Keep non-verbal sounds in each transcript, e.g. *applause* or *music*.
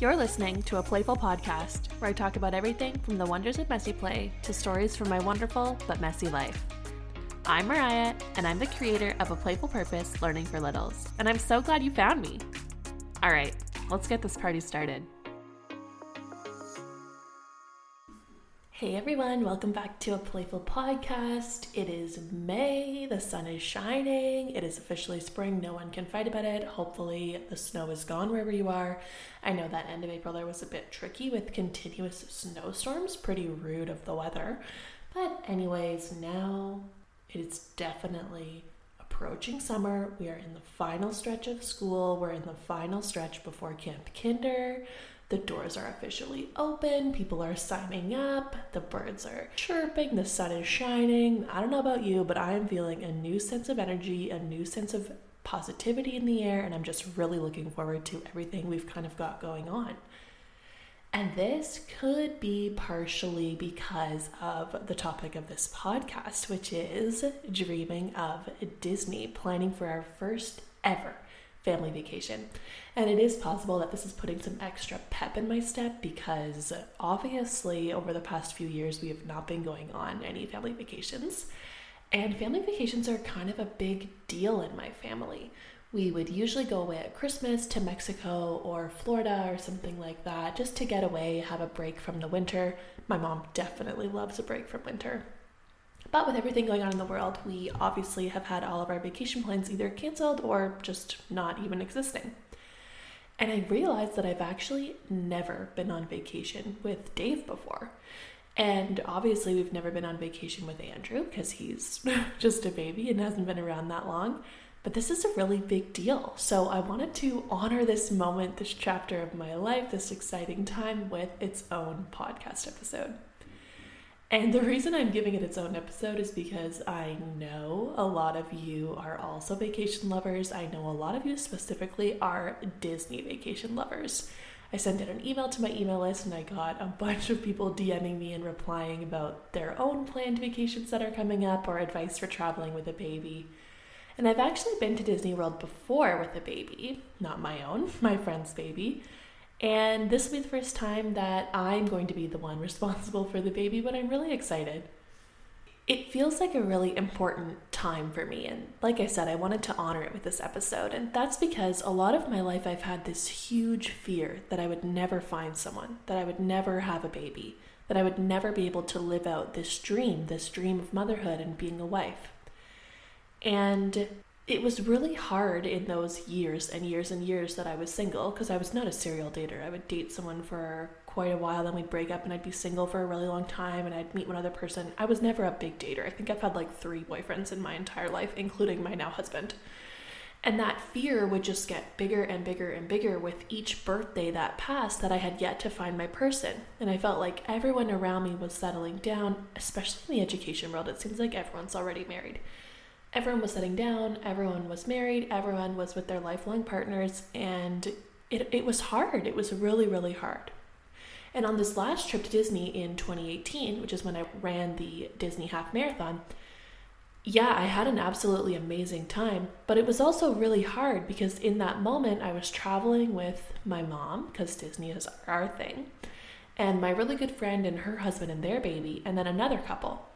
You're listening to a playful podcast where I talk about everything from the wonders of messy play to stories from my wonderful but messy life. I'm Mariah, and I'm the creator of A Playful Purpose Learning for Littles, and I'm so glad you found me. All right, let's get this party started. Hey everyone, welcome back to a playful podcast. It is May, the sun is shining, it is officially spring, no one can fight about it. Hopefully, the snow is gone wherever you are. I know that end of April there was a bit tricky with continuous snowstorms, pretty rude of the weather. But, anyways, now it is definitely approaching summer. We are in the final stretch of school, we're in the final stretch before Camp Kinder. The doors are officially open, people are signing up, the birds are chirping, the sun is shining. I don't know about you, but I am feeling a new sense of energy, a new sense of positivity in the air, and I'm just really looking forward to everything we've kind of got going on. And this could be partially because of the topic of this podcast, which is dreaming of Disney, planning for our first ever family vacation. And it is possible that this is putting some extra pep in my step because obviously, over the past few years, we have not been going on any family vacations. And family vacations are kind of a big deal in my family. We would usually go away at Christmas to Mexico or Florida or something like that just to get away, have a break from the winter. My mom definitely loves a break from winter. But with everything going on in the world, we obviously have had all of our vacation plans either canceled or just not even existing. And I realized that I've actually never been on vacation with Dave before. And obviously, we've never been on vacation with Andrew because he's *laughs* just a baby and hasn't been around that long. But this is a really big deal. So I wanted to honor this moment, this chapter of my life, this exciting time with its own podcast episode. And the reason I'm giving it its own episode is because I know a lot of you are also vacation lovers. I know a lot of you specifically are Disney vacation lovers. I sent out an email to my email list and I got a bunch of people DMing me and replying about their own planned vacations that are coming up or advice for traveling with a baby. And I've actually been to Disney World before with a baby, not my own, *laughs* my friend's baby. And this will be the first time that I'm going to be the one *laughs* responsible for the baby, but I'm really excited. It feels like a really important time for me. And like I said, I wanted to honor it with this episode. And that's because a lot of my life I've had this huge fear that I would never find someone, that I would never have a baby, that I would never be able to live out this dream, this dream of motherhood and being a wife. And it was really hard in those years and years and years that I was single because I was not a serial dater. I would date someone for quite a while, then we'd break up and I'd be single for a really long time and I'd meet one other person. I was never a big dater. I think I've had like three boyfriends in my entire life, including my now husband. And that fear would just get bigger and bigger and bigger with each birthday that passed that I had yet to find my person. And I felt like everyone around me was settling down, especially in the education world. It seems like everyone's already married everyone was sitting down, everyone was married, everyone was with their lifelong partners, and it, it was hard. It was really, really hard. And on this last trip to Disney in 2018, which is when I ran the Disney Half Marathon, yeah, I had an absolutely amazing time, but it was also really hard because in that moment I was traveling with my mom, because Disney is our thing, and my really good friend and her husband and their baby, and then another couple.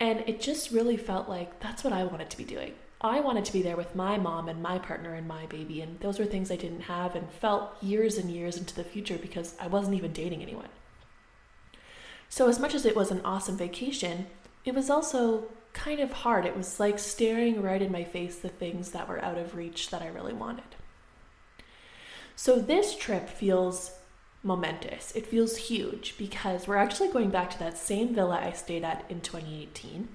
And it just really felt like that's what I wanted to be doing. I wanted to be there with my mom and my partner and my baby, and those were things I didn't have and felt years and years into the future because I wasn't even dating anyone. So, as much as it was an awesome vacation, it was also kind of hard. It was like staring right in my face the things that were out of reach that I really wanted. So, this trip feels momentous. It feels huge because we're actually going back to that same villa I stayed at in 2018.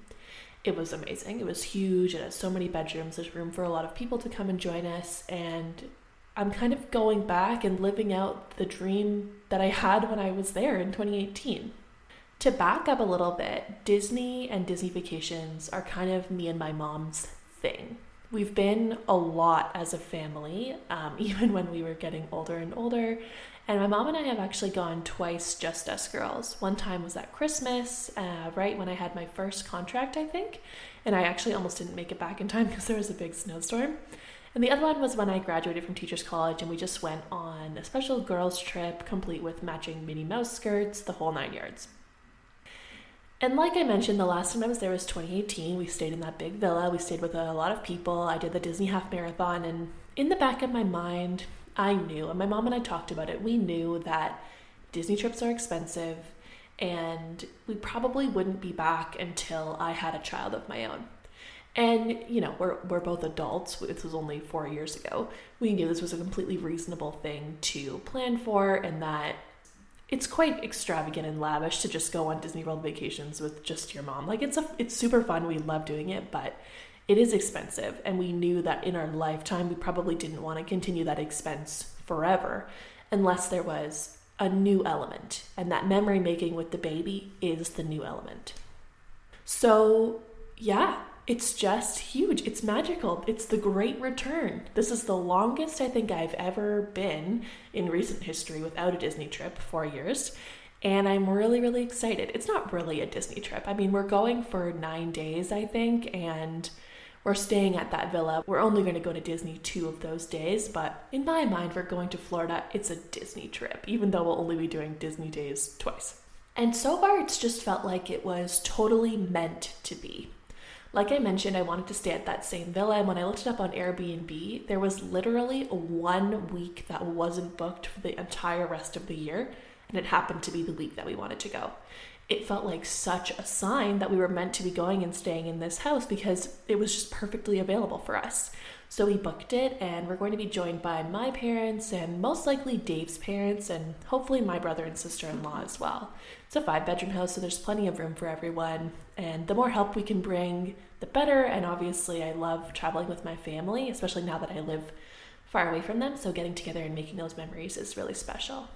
It was amazing. It was huge. It has so many bedrooms. There's room for a lot of people to come and join us. And I'm kind of going back and living out the dream that I had when I was there in 2018. To back up a little bit, Disney and Disney vacations are kind of me and my mom's thing. We've been a lot as a family, um, *laughs* even when we were getting older and older. And my mom and I have actually gone twice just us girls. One time was at Christmas, uh, right when I had my first contract, I think. And I actually almost didn't make it back in time *laughs* because there was a big snowstorm. And the other one was when I graduated from Teachers College and we just went on a special girls' trip complete with matching Minnie Mouse skirts, the whole nine yards. And like I mentioned, the last time I was there was 2018. We stayed in that big villa. We stayed with a lot of people. I did the Disney half marathon. And in the back of my mind, I knew, and my mom and I talked about it, we knew that Disney trips are expensive and we probably wouldn't be back until I had a child of my own. And, you know, we're, we're both adults. This was only four years ago. We knew this was a completely reasonable thing to plan for and that it's quite extravagant and lavish to just go on Disney World vacations with just your mom. Like it's a it's super fun. We love doing it, but it is expensive and we knew that in our lifetime we probably didn't want to continue that expense forever unless there was a new element and that memory making with the baby is the new element. So, yeah, it's just huge. It's magical. It's the great return. This is the longest I think I've ever been in recent history without a Disney trip, four years. And I'm really, really excited. It's not really a Disney trip. I mean, we're going for nine days, I think, and we're staying at that villa. We're only going to go to Disney two of those days, but in my mind, we're going to Florida. It's a Disney trip, even though we'll only be doing Disney days twice. And so far, it's just felt like it was totally meant to be. Like I mentioned, I wanted to stay at that same villa, and when I looked it up on Airbnb, there was literally one week that wasn't booked for the entire rest of the year, and it happened to be the week that we wanted to go. It felt like such a sign that we were meant to be going and staying in this house because it was just perfectly available for us. So we booked it, and we're going to be joined by my parents and most likely Dave's parents, and hopefully my brother and sister in law as well. It's a five bedroom house, so there's plenty of room for everyone. And the more help we can bring, the better. And obviously, I love traveling with my family, especially now that I live far away from them. So getting together and making those memories is really special.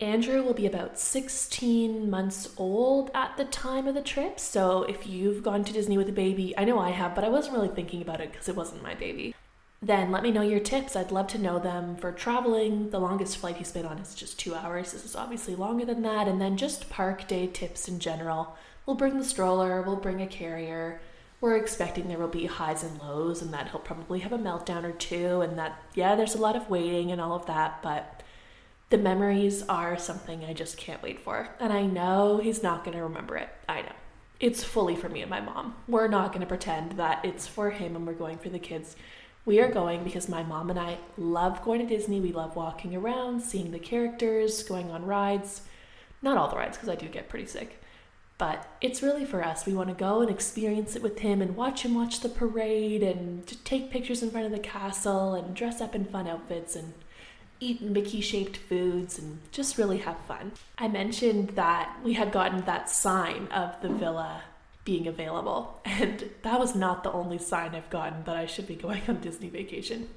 Andrew will be about 16 months old at the time of the trip. So if you've gone to Disney with a baby, I know I have, but I wasn't really thinking about it because it wasn't my baby. Then let me know your tips. I'd love to know them for traveling. The longest flight he's been on is just two hours. This is obviously longer than that. And then just park day tips in general. We'll bring the stroller, we'll bring a carrier. We're expecting there will be highs and lows, and that he'll probably have a meltdown or two, and that, yeah, there's a lot of waiting and all of that, but the memories are something I just can't wait for. And I know he's not going to remember it. I know. It's fully for me and my mom. We're not going to pretend that it's for him and we're going for the kids. We are going because my mom and I love going to Disney. We love walking around, seeing the characters, going on rides. Not all the rides because I do get pretty sick. But it's really for us. We want to go and experience it with him and watch him watch the parade and take pictures in front of the castle and dress up in fun outfits and eat Mickey shaped foods and just really have fun. I mentioned that we had gotten that sign of the villa being available, *laughs* and that was not the only sign I've gotten that I should be going on Disney vacation.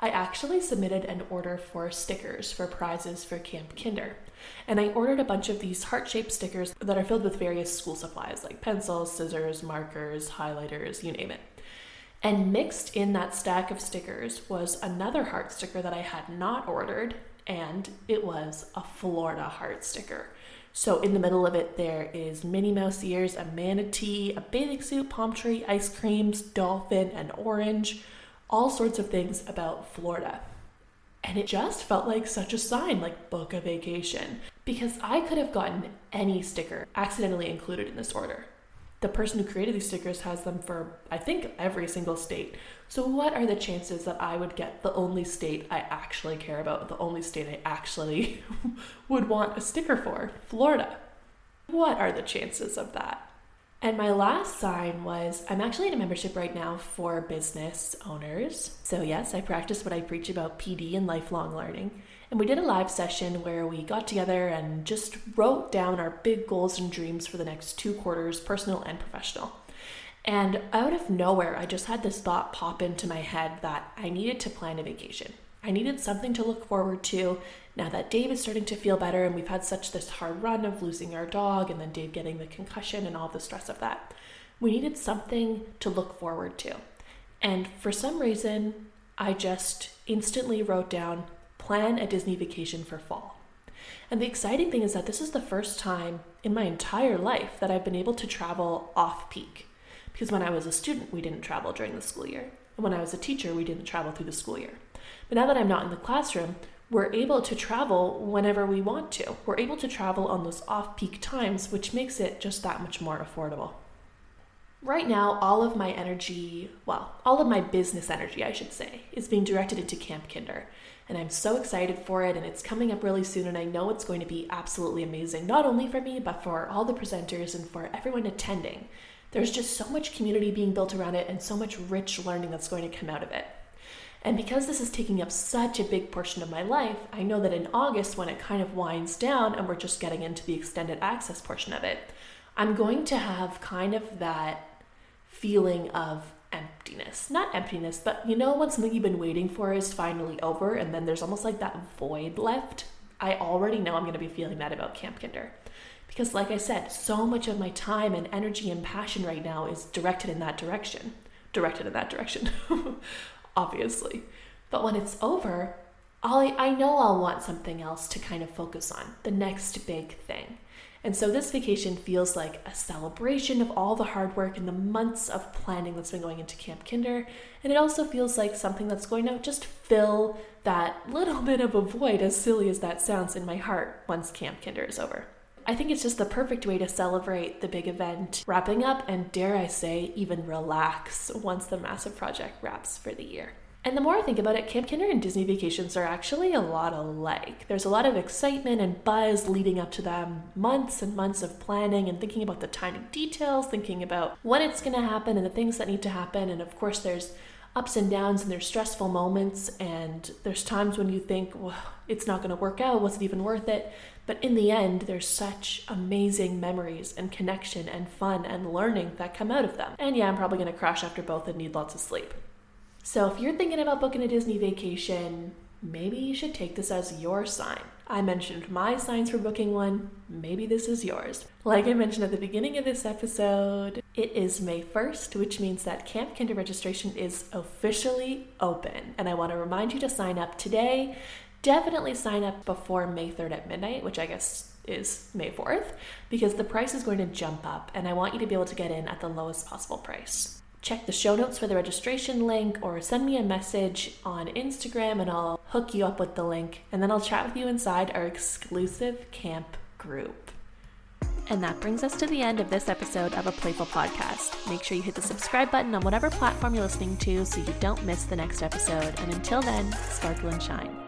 I actually submitted an order for stickers for prizes for Camp Kinder. And I ordered a bunch of these heart shaped stickers that are filled with various school supplies like pencils, scissors, markers, highlighters, you name it. And mixed in that stack of stickers was another heart sticker that I had not ordered, and it was a Florida heart sticker. So in the middle of it, there is Minnie Mouse ears, a manatee, a bathing suit, palm tree, ice creams, dolphin, and orange, all sorts of things about Florida. And it just felt like such a sign, like book a vacation, because I could have gotten any sticker accidentally included in this order the person who created these stickers has them for I think every single state. So what are the chances that I would get the only state I actually care about, the only state I actually *laughs* would want a sticker for? Florida. What are the chances of that? And my last sign was I'm actually in a membership right now for business owners. So, yes, I practice what I preach about PD and lifelong learning. And we did a live session where we got together and just wrote down our big goals and dreams for the next two quarters, personal and professional. And out of nowhere, I just had this thought pop into my head that I needed to plan a vacation. I needed something to look forward to now that Dave is starting to feel better and we've had such this hard run of losing our dog and then Dave getting the concussion and all the stress of that. We needed something to look forward to. And for some reason, I just instantly wrote down plan a Disney vacation for fall. And the exciting thing is that this is the first time in my entire life that I've been able to travel off peak. Because when I was a student, we didn't travel during the school year. And When I was a teacher, we didn't travel through the school year. But now that I'm not in the classroom, we're able to travel whenever we want to. We're able to travel on those off peak times, which makes it just that much more affordable. Right now, all of my energy, well, all of my business energy, I should say, is being directed into Camp Kinder. And I'm so excited for it, and it's coming up really soon, and I know it's going to be absolutely amazing, not only for me, but for all the presenters and for everyone attending. There's just so much community being built around it and so much rich learning that's going to come out of it. And because this is taking up such a big portion of my life, I know that in August, when it kind of winds down and we're just getting into the extended access portion of it, I'm going to have kind of that feeling of emptiness. Not emptiness, but you know when something you've been waiting for is finally over and then there's almost like that void left? I already know I'm going to be feeling that about Camp Kinder. Because, like I said, so much of my time and energy and passion right now is directed in that direction. Directed in that direction, *laughs* obviously. But when it's over, i I know I'll want something else to kind of focus on, the next big thing. And so this vacation feels like a celebration of all the hard work and the months of planning that's been going into Camp Kinder. And it also feels like something that's going to just fill that little *laughs* bit of a void, as silly as that sounds, in my heart once Camp Kinder is over. I think it's just the perfect way to celebrate the big event wrapping up and, dare I say, even relax once the massive project wraps for the year. And the more I think about it, Camp Kinder and Disney vacations are actually a lot alike. There's a lot of excitement and buzz leading up to them, months and months of planning and thinking about the tiny details, thinking about when it's going to happen and the things that need to happen. And of course, there's ups and downs and there's stressful moments, and there's times when you think, well, it's not going to work out, was it even worth it? But in the end, there's such amazing memories and connection and fun and learning that come out of them. And yeah, I'm probably to crash after both and need lots of sleep. So if you're thinking about booking a Disney vacation, maybe you should take this as your sign. I mentioned my signs for booking one, maybe this is yours. Like I mentioned at the beginning of this episode, it is May 1st, which means that Camp Kinder registration is officially open. And I want to remind you to sign up today. Definitely sign up before May 3rd at midnight, which I guess is May 4th, because the price is going to jump up and I want you to be able to get in at the lowest possible price check the show notes for the registration link or send me a message on Instagram and I'll hook you up with the link and then I'll chat with you inside our exclusive camp group. And that brings us to the end of this episode of a Playful Podcast. Make sure you hit the subscribe button on whatever platform you're listening to so you don't miss the next episode. And until then, sparkle and shine.